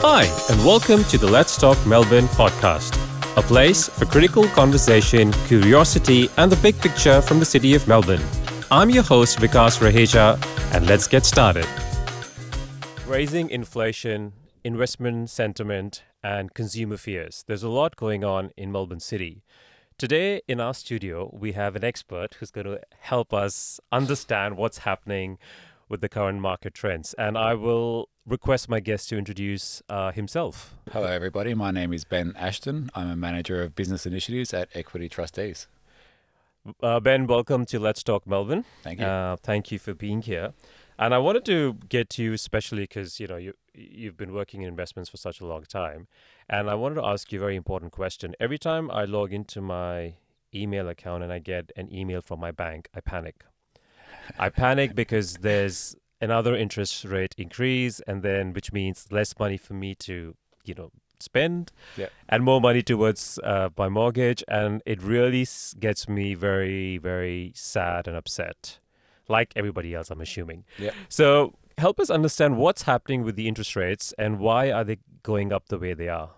Hi, and welcome to the Let's Talk Melbourne podcast, a place for critical conversation, curiosity, and the big picture from the city of Melbourne. I'm your host, Vikas Raheja, and let's get started. Raising inflation, investment sentiment, and consumer fears. There's a lot going on in Melbourne City. Today in our studio, we have an expert who's going to help us understand what's happening with the current market trends. And I will request my guest to introduce uh, himself. Hello, everybody. My name is Ben Ashton. I'm a manager of business initiatives at Equity Trustees. Uh, ben, welcome to Let's Talk Melbourne. Thank you. Uh, thank you for being here. And I wanted to get to you especially because you know you you've been working in investments for such a long time, and I wanted to ask you a very important question. Every time I log into my email account and I get an email from my bank, I panic. I panic because there's another interest rate increase, and then which means less money for me to you know spend Yeah. and more money towards uh, my mortgage and it really s- gets me very very sad and upset like everybody else i'm assuming Yeah. so help us understand what's happening with the interest rates and why are they going up the way they are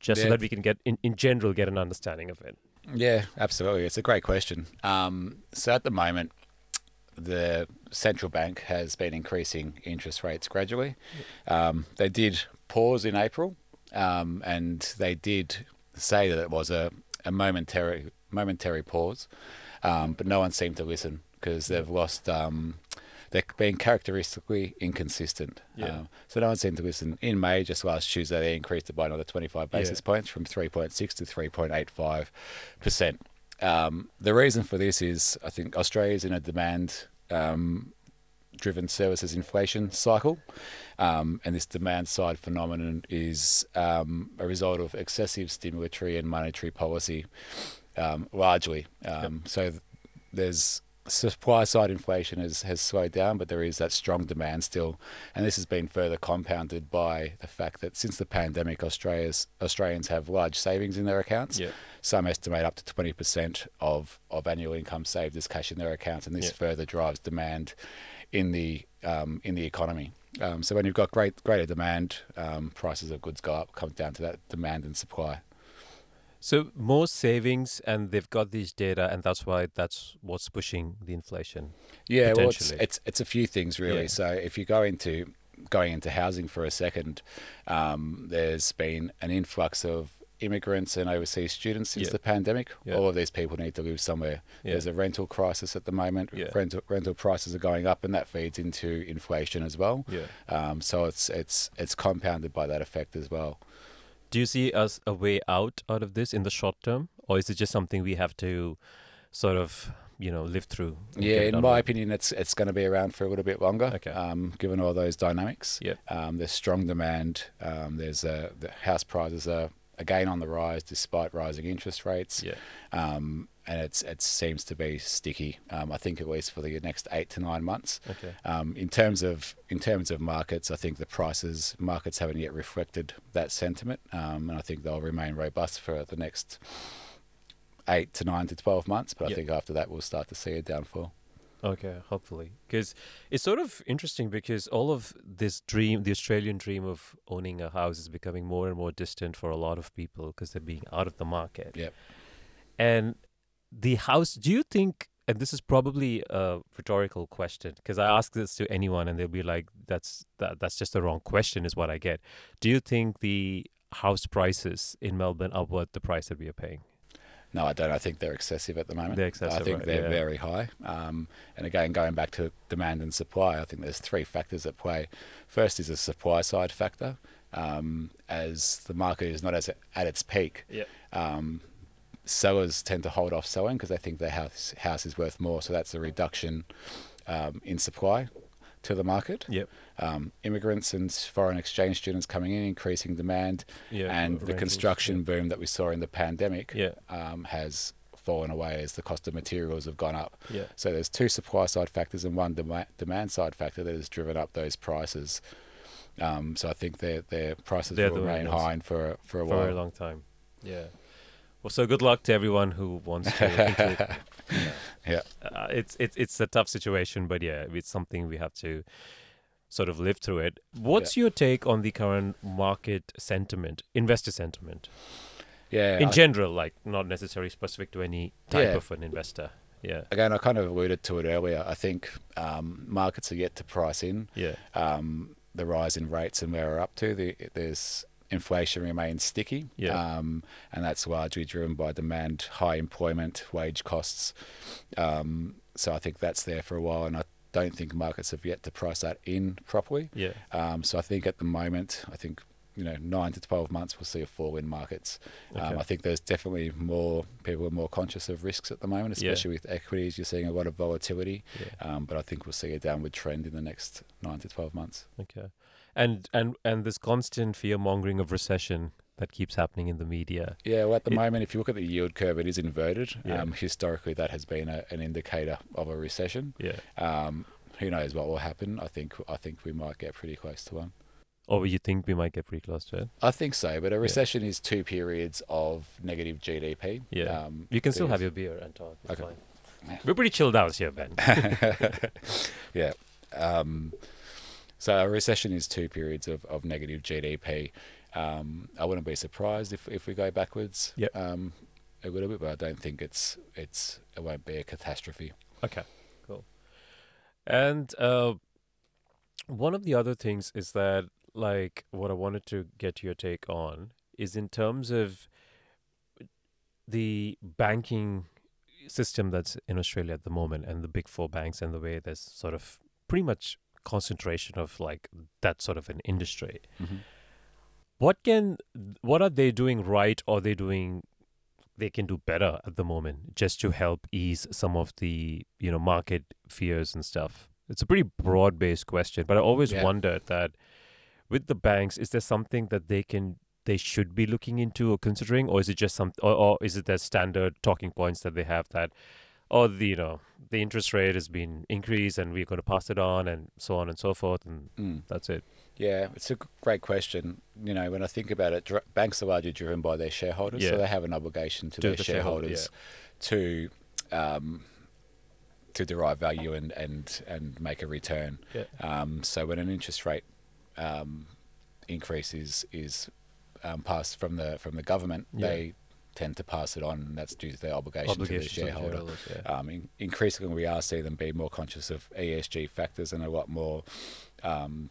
just so that we can get in, in general get an understanding of it Yeah, absolutely. It's a great question. Um, so at the moment, the central bank has been increasing interest rates gradually. Um, they did pause in April, um, and they did say that it was a, a momentary momentary pause, um, but no one seemed to listen because they've lost. Um, they're being characteristically inconsistent. Yeah. Um, so no one seemed to listen. In May, just last Tuesday, they increased it by another 25 basis Yeah. points from 3.6 to 3.85 percent. Um, the reason for this is I think Australia is in a demand um, driven services inflation cycle. Um, and this demand side phenomenon is um, a result of excessive stimulatory and monetary policy, um, largely. Um, So th- there's supply side inflation has, has slowed down, but there is that strong demand still. And this has been further compounded by the fact that since the pandemic, Australia's Australians have large savings in their accounts. Yeah. Some estimate up to 20% of, of annual income saved as cash in their accounts, and this Yeah. further drives demand in the um, in the economy. Um, so when you've got great greater demand, um, prices of goods go up. Comes down to that demand and supply. So more savings and they've got these data and that's why that's what's pushing the inflation Yeah, well, it's, Potentially. it's it's a few things really. Yeah. So if you go into going into housing for a second, um, there's been an influx of immigrants and overseas students since the pandemic. All of these people need to live somewhere. There's a rental crisis at the moment. Rental rental prices are going up, and that feeds into inflation as well. yeah Um, so it's it's it's compounded by that effect as well. Do you see us a way out out of this in the short term, or is it just something we have to sort of you know live through? Yeah, in my with? opinion, it's it's going to be around for a little bit longer. Okay. Um, given all those dynamics. Yep. Um, there's strong demand. Um, there's a, the house prices are again on the rise despite rising interest rates. Yeah, Um, and it's it seems to be sticky. Um, I think at least for the next eight to nine months. okay, Um, in terms of in terms of markets, I think the prices markets haven't yet reflected that sentiment, um, and I think they'll remain robust for the next eight to nine to twelve months. But Yep. I think after that, we'll start to see a downfall. okay. Hopefully, because it's sort of interesting because all of this dream, the Australian dream of owning a house, is becoming more and more distant for a lot of people because they're being out of the market. Yep. And the house, do you think? And this is probably a rhetorical question because I ask this to anyone and they'll be like, "That's that, that's just the wrong question," is what I get. Do you think the house prices in Melbourne are worth the price that we are paying? No, I don't. I think they're excessive at the moment. They're excessive, I think right, they're yeah. very high. Um, and again, going back to demand and supply, I think there's three factors at play. First is a supply side factor. Um, as the market is not as at its peak, Yeah. um, sellers tend to hold off selling because they think their house house is worth more. So that's a reduction um, in supply to the market. Yep. Um, immigrants and foreign exchange students coming in, increasing demand, Yeah. and the rentals, construction boom that we saw in the pandemic Yeah. um, has fallen away as the cost of materials have gone up. Yeah. So there's two supply side factors and one dema- demand side factor that has driven up those prices. Um, so I think their their prices They're will the remain main ones. high for for a for a long time. Yeah. Well, so good luck to everyone who wants to. Yeah. uh, it's it's it's a tough situation, but yeah, it's something we have to sort of live through it. What's your take on the current market sentiment, investor sentiment Yeah. in I- general, like not necessarily specific to any type Yeah. of an investor? Yeah. again, I kind of alluded to it earlier. I think um, markets are yet to price in Yeah. um, the rise in rates and where we're up to. The, there's inflation remains sticky, Yeah. um, and that's largely driven by demand, high employment, wage costs. Um, so I think that's there for a while, and I don't think markets have yet to price that in properly. Yeah. Um, so I think at the moment, I think you know nine to twelve months we'll see a fall in markets. Um, I think there's definitely more people are more conscious of risks at the moment, Yeah. especially with equities. You're seeing a lot of volatility, Yeah. um, but I think we'll see a downward trend in the next nine to twelve months. Okay. And and and this constant fear mongering of recession that keeps happening in the media. Yeah, well, at the It- moment, if you look at the yield curve, it is inverted. Yeah. Um, historically, that has been a, an indicator of a recession. Yeah. Um, who knows what will happen? I think I think we might get pretty close to one. Or you think we might get pretty close to it? I think so, but a recession is two periods of negative GDP. Yeah. Um, You can still have your beer and talk. It's Okay. fine. We're pretty chilled out here, Ben. yeah. Um, so a recession is two periods of, of negative GDP. Um, I wouldn't be surprised if, if we go backwards Yep. um, a little bit, but I don't think it's it's it won't be a catastrophe. Okay, cool. And uh, one of the other things is that, like, what I wanted to get your take on is in terms of the banking system that's in Australia at the moment and the big four banks and the way there's sort of pretty much concentration of like that sort of an industry. Mm-hmm. What can what are they doing right or they doing they can do better at the moment just to help ease some of the you know market fears and stuff it's a pretty broad based question but i always Yeah. wondered that with the banks is there something that they can they should be looking into or considering or is it just some or, or is it their standard talking points that they have that oh the you know the interest rate has been increased and we're going to pass it on and so on and so forth and Mm. that's it Yeah, it's a great question. You know, when I think about it, dr- banks are largely driven by their shareholders, Yeah. so they have an obligation to, To their the shareholder, shareholders to um, to derive value and, and, and make a return. yeah Um, so when an interest rate um, increase is is um, passed from the from the government, Yeah. they tend to pass it on, and that's due to their obligation, obligations to the shareholder. yeah. Um, in, increasingly, we are seeing them be more conscious of ESG factors and a lot more um,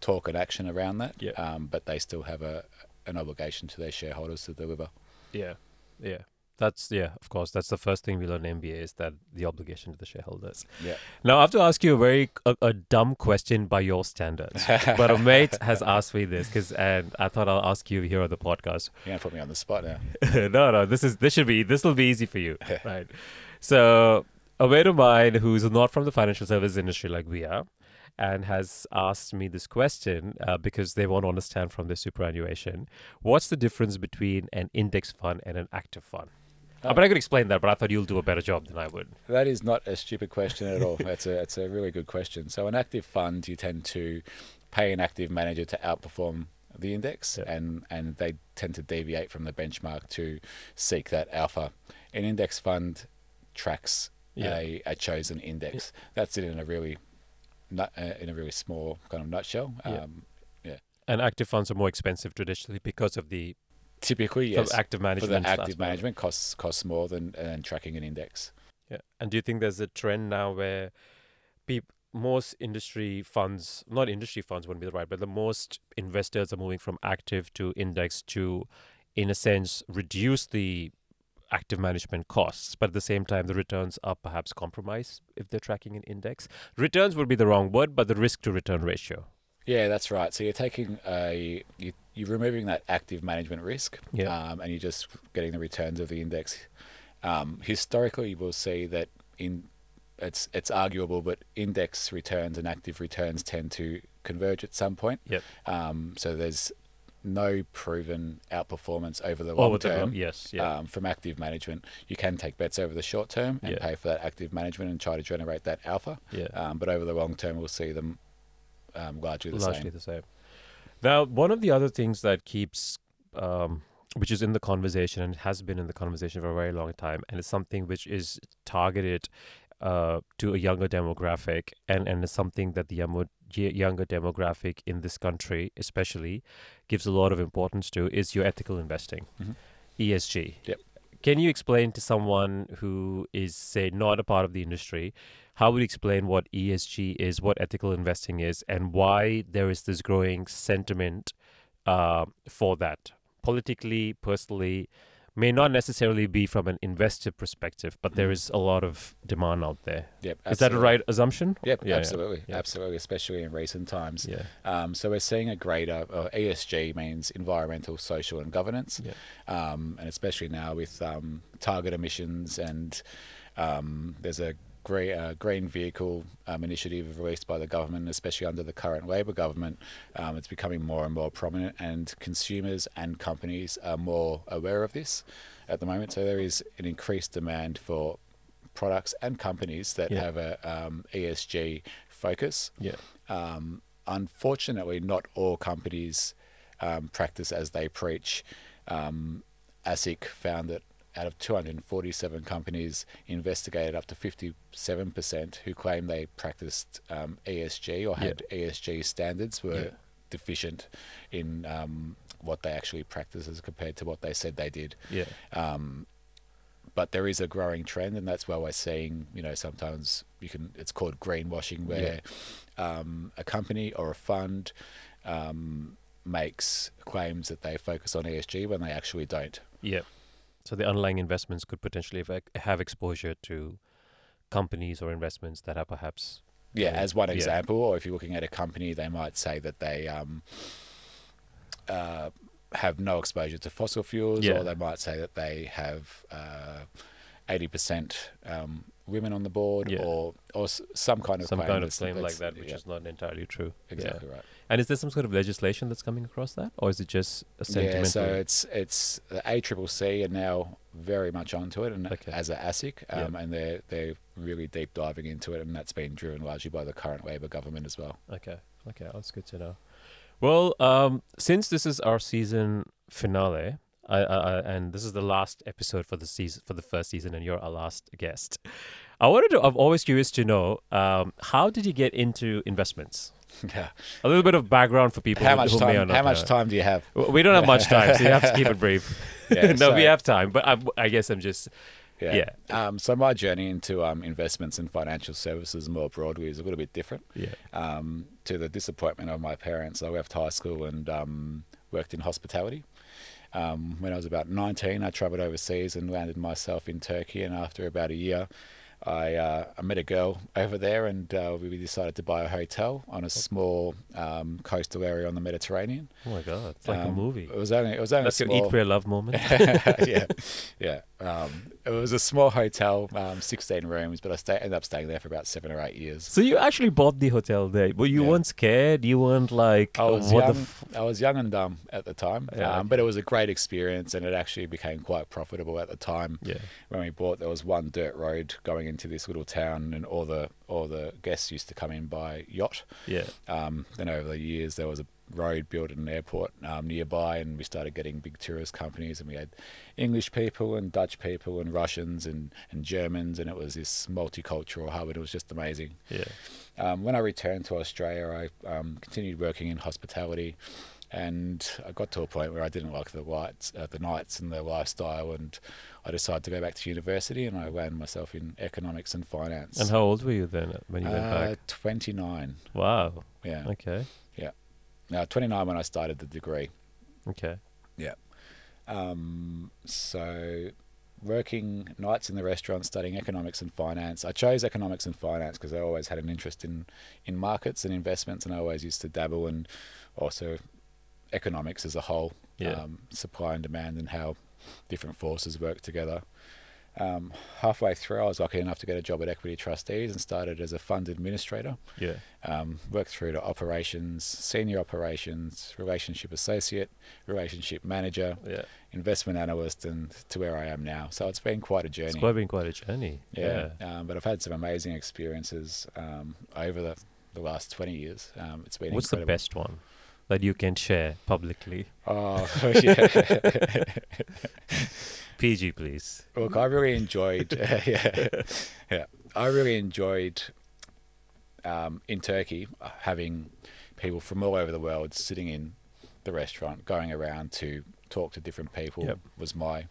talk and action around that. Yeah. Um, but they still have a an obligation to their shareholders to deliver. Yeah, yeah. That's yeah. Of course, that's the first thing we learn in MBA is that the obligation to the shareholders. Yeah. Now, I have to ask you a very a, a dumb question by your standards, but a mate has asked me this because, and I thought I'll ask you here on the podcast. You're gonna put me on the spot now. no, no, this is this should be this will be easy for you, right? So, a mate of mine who's not from the financial service industry like we are, and has asked me this question uh, because they want to understand from their superannuation what's the difference between an index fund and an active fund. Uh, but I could explain that, but I thought you'll do a better job than I would. That is not a stupid question at all. It's a it's a really good question. So an active fund, you tend to pay an active manager to outperform the index, Yeah. and and they tend to deviate from the benchmark to seek that alpha. An index fund tracks Yeah. a, a chosen index. That's it in a really nut, uh, in a really small kind of nutshell. Yeah. Um, And active funds are more expensive traditionally because of the typically, for yes, active for management. the active management costs costs more than than tracking an index. Yeah. And do you think there's a trend now where most industry funds, not industry funds wouldn't be the right, but the most investors are moving from active to index to, in a sense, reduce the active management costs, but at the same time, the returns are perhaps compromised if they're tracking an index. Returns would be the wrong word, but the risk to return ratio. Yeah, that's right. So you're taking a you, you're removing that active management risk, Yeah. um, and you're just getting the returns of the index. Um, historically, you will see that in it's it's arguable, but index returns and active returns tend to converge at some point. Yep. Um, so there's no proven outperformance over the long the- term. yes, yeah. Um, from active management, you can take bets over the short term and pay for that active management and try to generate that alpha. yeah. Um, but over the long term, we'll see them um, largely the largely same. the same. Now, one of the other things that keeps, um, which is in the conversation and has been in the conversation for a very long time, and it's something which is targeted uh, to a younger demographic, and and it's something that the younger demographic in this country, especially, gives a lot of importance to, is your ethical investing, Mhm. ESG. Yep. Can you explain to someone who is, say, not a part of the industry, how would you explain what ESG is, what ethical investing is, and why there is this growing sentiment uh, for that? Politically, personally, may not necessarily be from an investor perspective, but there Mhm. a lot of demand out there. Yep. Is that a right assumption? Yep, Yeah, yeah, absolutely, yeah. absolutely, especially in recent times. Yeah. Um, so we're seeing a greater uh, ESG means environmental, social, and governance, Yeah. um, and especially now with um, target emissions and um, there's a green, uh, green vehicle um, initiative released by the government, especially under the current Labor government. Um, it's becoming more and more prominent, and consumers and companies are more aware of this at the moment. So there is an increased demand for products and companies that Yeah. have a um, ESG focus. Yeah. Um, unfortunately, not all companies um, practice as they preach. Um, ASIC found that out of 247 companies investigated, up to 57% who claimed they practiced um, ESG or had ESG standards were Yeah. deficient in um, what they actually practice as compared to what they said they did Yeah. um, but there is a growing trend, and that's why we're seeing, you know, sometimes you can. It's called greenwashing, where um, a company or a fund um, makes claims that they focus on ESG when they actually don't. Yeah. So the underlying investments could potentially have, exposure to companies or investments that are perhaps Yeah, Yeah. as one Yeah. example, or if you're looking at a company, they might say that they um, uh, have no exposure to fossil fuels, Yeah. or they might say that they have uh, eighty percent um, women on the board, Yeah. or or some kind of some kind of claim like that, which yeah, is not entirely true. Yeah. exactly right. And is there some sort of legislation that's coming across that, or is it just a sentimental? Yeah, so it's it's the ACCC are now very much onto it, and Okay. as a ASIC, Yeah. um, and they're they're really deep diving into it, and that's been driven largely by the current Labor government as well. Okay. Okay, that's good to know. Well, um, since this is our season finale, I, I, I, and this is the last episode for the season for the first season, and you're our last guest. I wanted to. I'm always curious to know um, how did you get into investments? yeah. A little bit of background for people How much who may or time? How much know. time do you have? We don't have much time, so you have to keep it brief. Yeah, no, we have time, but I, I guess I'm just Yeah. Um, so my journey into um, investments and financial services more broadly is a little bit different. yeah. Um, to the disappointment of my parents, I left high school and um, worked in hospitality. Um, when I was about 19, I travelled overseas and landed myself in Turkey. And after about a year, I, uh, I met a girl over there, and uh, we decided to buy a hotel on a small um, coastal area on the Mediterranean. Oh my god, it's like a Um, movie. It was only it was only That's a your small, eat, pray, love moment. yeah, yeah. Um, it was a small hotel, um, 16 rooms, but I stay, ended up staying there for about seven or eight years. So you actually bought the hotel there, but you Yeah. weren't scared. You weren't like, I was what young. the f- I was young and dumb at the time, Yeah, um, but it was a great experience, and it actually became quite profitable at the time. yeah, When we bought, there was one dirt road going into this little town, and all the all the guests used to come in by yacht. yeah, Um, then over the years, there was a road built at an airport um, nearby, and we started getting big tourist companies, and we had English people and Dutch people and Russians and, and Germans, and it was this multicultural hub, and it was just amazing. yeah, Um, when I returned to Australia, I um, continued working in hospitality, and I got to a point where I didn't like the lights, uh, the nights, and the lifestyle, and I decided to go back to university, and I landed myself in economics and finance. And how old were you then when you went uh, back? Twenty nine. Wow. Yeah. Okay. Twenty nine when I started the degree. Okay. Yeah. Um, so, working nights in the restaurant, studying economics and finance. I chose economics and finance because I always had an interest in, in markets and investments, and I always used to dabble in also economics as a whole, Yeah. um, supply and demand, and how different forces work together. Um, halfway through, I was lucky enough to get a job at Equity Trustees and started as a fund administrator. Yeah. Um, worked through to operations, senior operations, relationship associate, relationship manager, Yeah. investment analyst, and to where I am now. So it's been quite a journey. It's quite been quite a journey. yeah, Um, but I've had some amazing experiences um, over the, the last 20 years. Um, it's been What's incredible. the best one that you can share publicly? Oh, yeah. PG, please. Look, I really enjoyed. yeah, yeah. I really enjoyed um, in Turkey having people from all over the world sitting in the restaurant, going around to talk to different people Yep. was my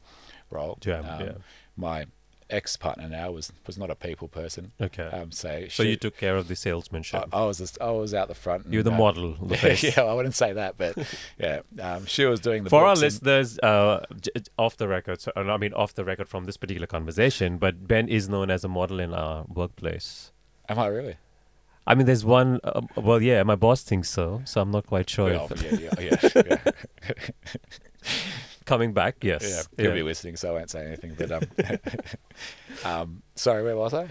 role. Yeah, Um, yeah. My ex partner now was was not a people person. Okay. Um, so so she- you took care of the salesmanship. I, I was just, I was out the front. and, You're the uh, model, the face. yeah, I wouldn't say that, but yeah, um, she was doing the For our listeners, uh, off the record, so, I mean off the record from this particular conversation, but Ben is known as a model in our workplace. Am I really? I mean, there's one. Uh, well, yeah, my boss thinks so, so I'm not quite sure. Well, if, yeah, yeah, yeah, yeah. coming back, yes. yeah. He'll be listening, so I won't say anything. But um, um, sorry, where was I?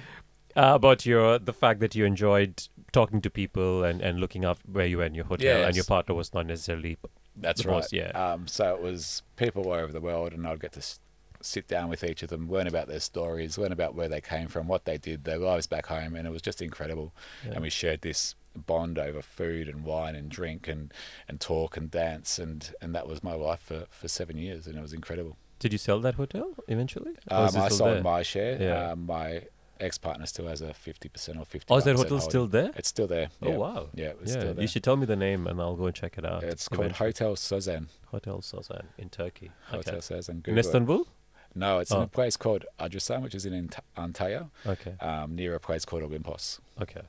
Uh, about your the fact that you enjoyed talking to people and, and looking up where you were in your hotel, and your partner was not necessarily. That's right. boss, yeah. Um, so it was people all over the world, and I'd get to s- sit down with each of them, learn about their stories, learn about where they came from, what they did, their lives back home, and it was just incredible. Yeah. And we shared this bond over food and wine and drink and, and talk and dance, and, and that was my life for, for seven years, and it was incredible. Did you sell that hotel eventually? Um, I sold there? my share. Yeah. Um, my ex partner still has a fifty percent or fifty. Oh, is that hotel still there? It's still there. Oh wow! Yeah, it's yeah, still there. you should tell me the name and I'll go and check it out. It's called. Hotel Sozan. Hotel Sozan in Turkey. Hotel Okay. Sozan. In Google it. Istanbul? No, it's in Oh. a place called Adrasan, which is in Ant- Antalya, Okay. um, near a place called Olympos. Okay.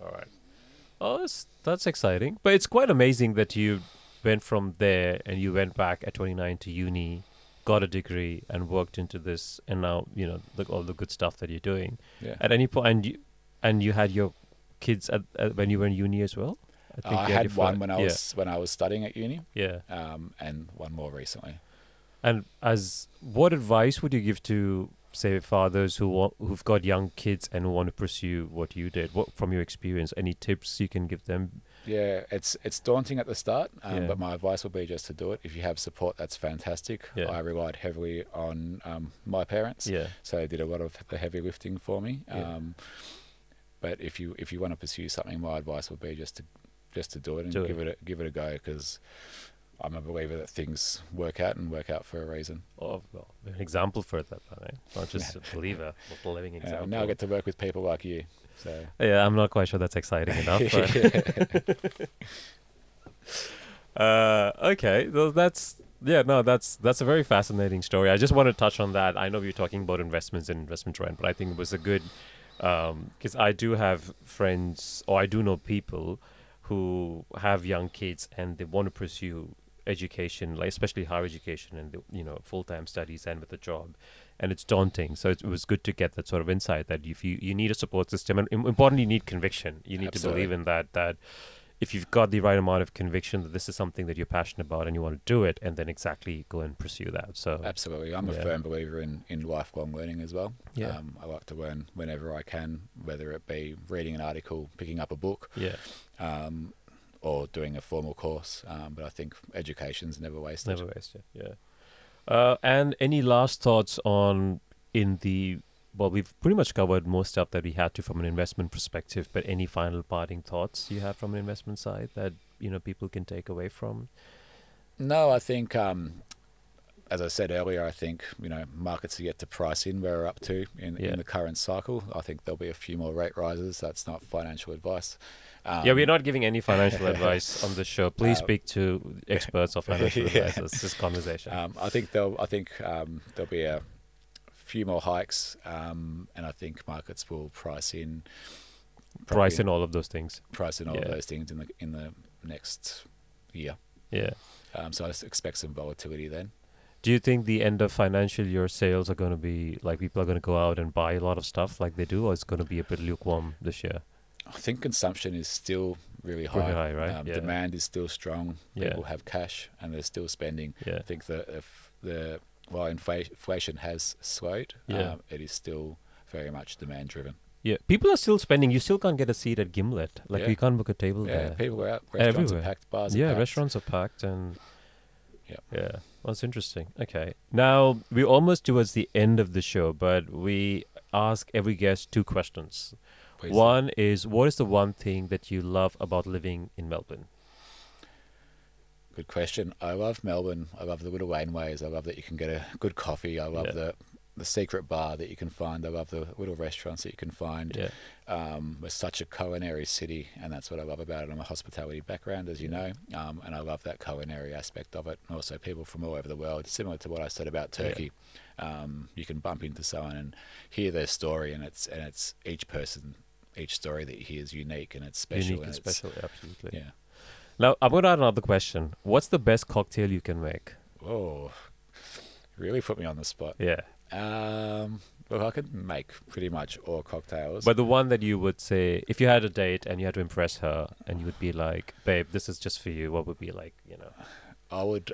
All right. Oh, that's, that's exciting. But it's quite amazing that you went from there and you went back at 29 to uni, got a degree, and worked into this, and now you know the, all the good stuff that you're doing. Yeah. At any point, and you and you had your kids at, at when you were in uni as well. I, you had your one when I yeah, was when I was studying at uni, Yeah. um, and one more recently. And as what advice would you give to say fathers who want, who've got young kids and want to pursue what you did? What from your experience? Any tips you can give them? Yeah, it's it's daunting at the start, um, Yeah. but my advice would be just to do it. If you have support, that's fantastic. Yeah. I relied heavily on um, my parents, Yeah. so they did a lot of the heavy lifting for me. Yeah. Um, but if you if you want to pursue something, my advice would be just to just to do it and Do give it. it a, give it a go because I'm a believer that things work out and work out for a reason. Oh, well, an example for that, right? Not just a believer, but a living Uh, example. now I get to work with people like you. So yeah, I'm not quite sure that's exciting enough. But uh, okay, well, that's yeah, no, that's that's a very fascinating story. I just want to touch on that. I know we are talking about investments and investment trend, but I think it was a good because I do have friends or I do know people who have young kids and they want to pursue education, like especially higher education and the, you know full time studies and with a job, and it's daunting. So it, it was good to get that sort of insight that if you you need a support system and importantly you need conviction. You need to believe in that that if you've got the right amount of conviction that this is something that you're passionate about and you want to do it, and then exactly go and pursue that. So Absolutely. I'm Yeah. a firm believer in, in lifelong learning as well. Yeah. Um, I like to learn whenever I can, whether it be reading an article, picking up a book, yeah, um, or doing a formal course. Um, but I think education's never wasted. never wasted. Yeah. Uh, and any last thoughts on in the well, we've pretty much covered most stuff that we had to from an investment perspective. But any final parting thoughts you have from an investment side that you know people can take away from? No, I think, um, as I said earlier, I think you know markets are yet to price in where we're up to in, Yeah. in the current cycle. I think there'll be a few more rate rises. That's not financial advice. Um, yeah, we're not giving any financial advice on the show. Please Uh, speak to experts of financial Yeah. advice. It's this conversation. Um, I think there'll. I think um, there'll be a few more hikes, um, and I think markets will price in Price in all of those things. price in all Yeah. of those things in the in the next year. Yeah. Um, so I expect some volatility then. Do you think the end of financial year sales are going to be like people are going to go out and buy a lot of stuff like they do, or it's going to be a bit lukewarm this year? I think consumption is still really high. High, right? Um, Yeah. Demand is still strong. Yeah. People have cash and they're still spending. Yeah. I think that if the while infla- inflation has slowed, Yeah. um, it is still very much demand driven. Yeah, people are still spending. You still can't get a seat at Gimlet. Like Yeah. you can't book a table Yeah, there. people are out. Restaurants Everywhere. are packed. Bars are yeah, packed. restaurants are packed and yeah, yeah, Well, that's interesting. Okay, now we're almost towards the end of the show, but we ask every guest two questions. Please. One is, what is the one thing that you love about living in Melbourne? Good question. I love Melbourne. I love the little laneways. I love that you can get a good coffee. I love Yeah. the the secret bar that you can find. I love the little restaurants that you can find. Yeah. Um, we're such a culinary city, and that's what I love about it. I'm a hospitality background, as you know, um, and I love that culinary aspect of it. And also, people from all over the world, similar to what I said about Yeah. Turkey. Um, you can bump into someone and hear their story, and it's and it's each person, each story that you hear is unique and it's special. Unique and and special, absolutely. Yeah. Now, I'm going to add another question. What's the best cocktail you can make? Oh, really put me on the spot. Yeah. Um, well, I could make pretty much all cocktails. But the one that you would say, if you had a date and you had to impress her, and you would be like, "Babe, this is just for you," what would be like, you know? I would.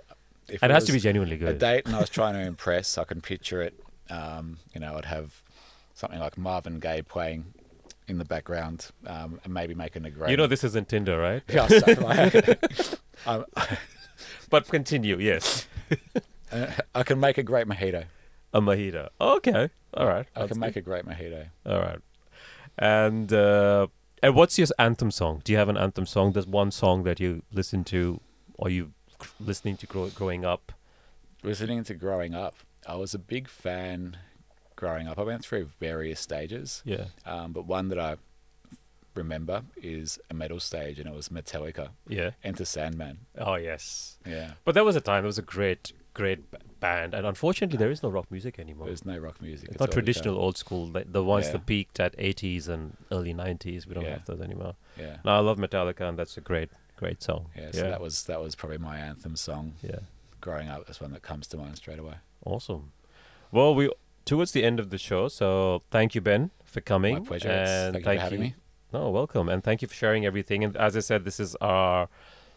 If It has to be genuinely good. a date, and I was trying to impress. I can picture it. Um, you know, I'd have something like Marvin Gaye playing in the background, um, and maybe making a great. You know, this isn't Tinder, right? Yeah, so, like, um, But continue. Yes, uh, I can make a great mojito. a mojito. Okay, all right. I can make a great mojito. All right. And uh, and what's your anthem song? Do you have an anthem song? There's one song that you listen to, or you listening to grow, growing up. Listening to growing up, I was a big fan. Growing up, I went through various stages. Yeah. Um, but one that I remember is a metal stage, and it was Metallica, Yeah. Enter Sandman. Oh yes. Yeah, But there was a time. It was a great, great band, and unfortunately, there is no rock music anymore. there's no rock music. It's not traditional old school. The, the ones Yeah. that peaked at 80s and early 90s. We don't Yeah. have those anymore. Yeah, No, I love Metallica, and that's a great, great song. yeah. So that was that was probably my anthem song yeah. growing up. That's one that comes to mind straight away. Awesome. Well, we towards the end of the show, so thank you, Ben, for coming. My pleasure. And thank you for having me. No, welcome, and thank you for sharing everything. And as I said, this is our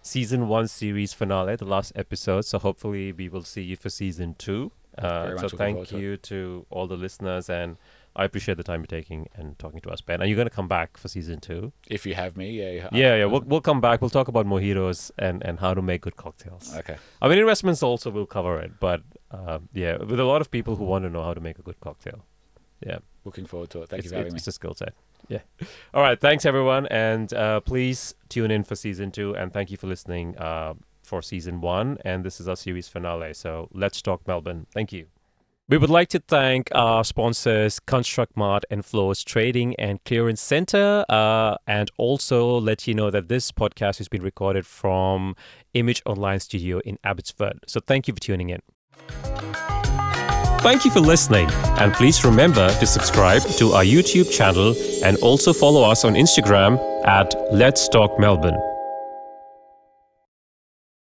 season one series finale, the last episode. So hopefully, we will see you for season two. Uh, so thank you to all the listeners, and I appreciate the time you're taking and talking to us, Ben. Are you going to come back for season two? If you have me, yeah. yeah, yeah, we'll we'll come back. We'll talk about mojitos and and how to make good cocktails. Okay. I mean, investments also will cover it, but um, yeah, with a lot of people who want to know how to make a good cocktail. Yeah, Looking forward to it. Thank it's, you for having it's, me. it's a skill set. Yeah. All right. Thanks, everyone. And uh, please tune in for season two. And thank you for listening uh, for season one. And this is our series finale. So let's talk Melbourne. Thank you. We would like to thank our sponsors, Construct Mart and Flows Trading and Clearance Center, uh, and also let you know that this podcast has been recorded from Image Online Studio in Abbotsford. So thank you for tuning in. Thank you for listening, and please remember to subscribe to our YouTube channel and also follow us on Instagram at Let's Talk Melbourne.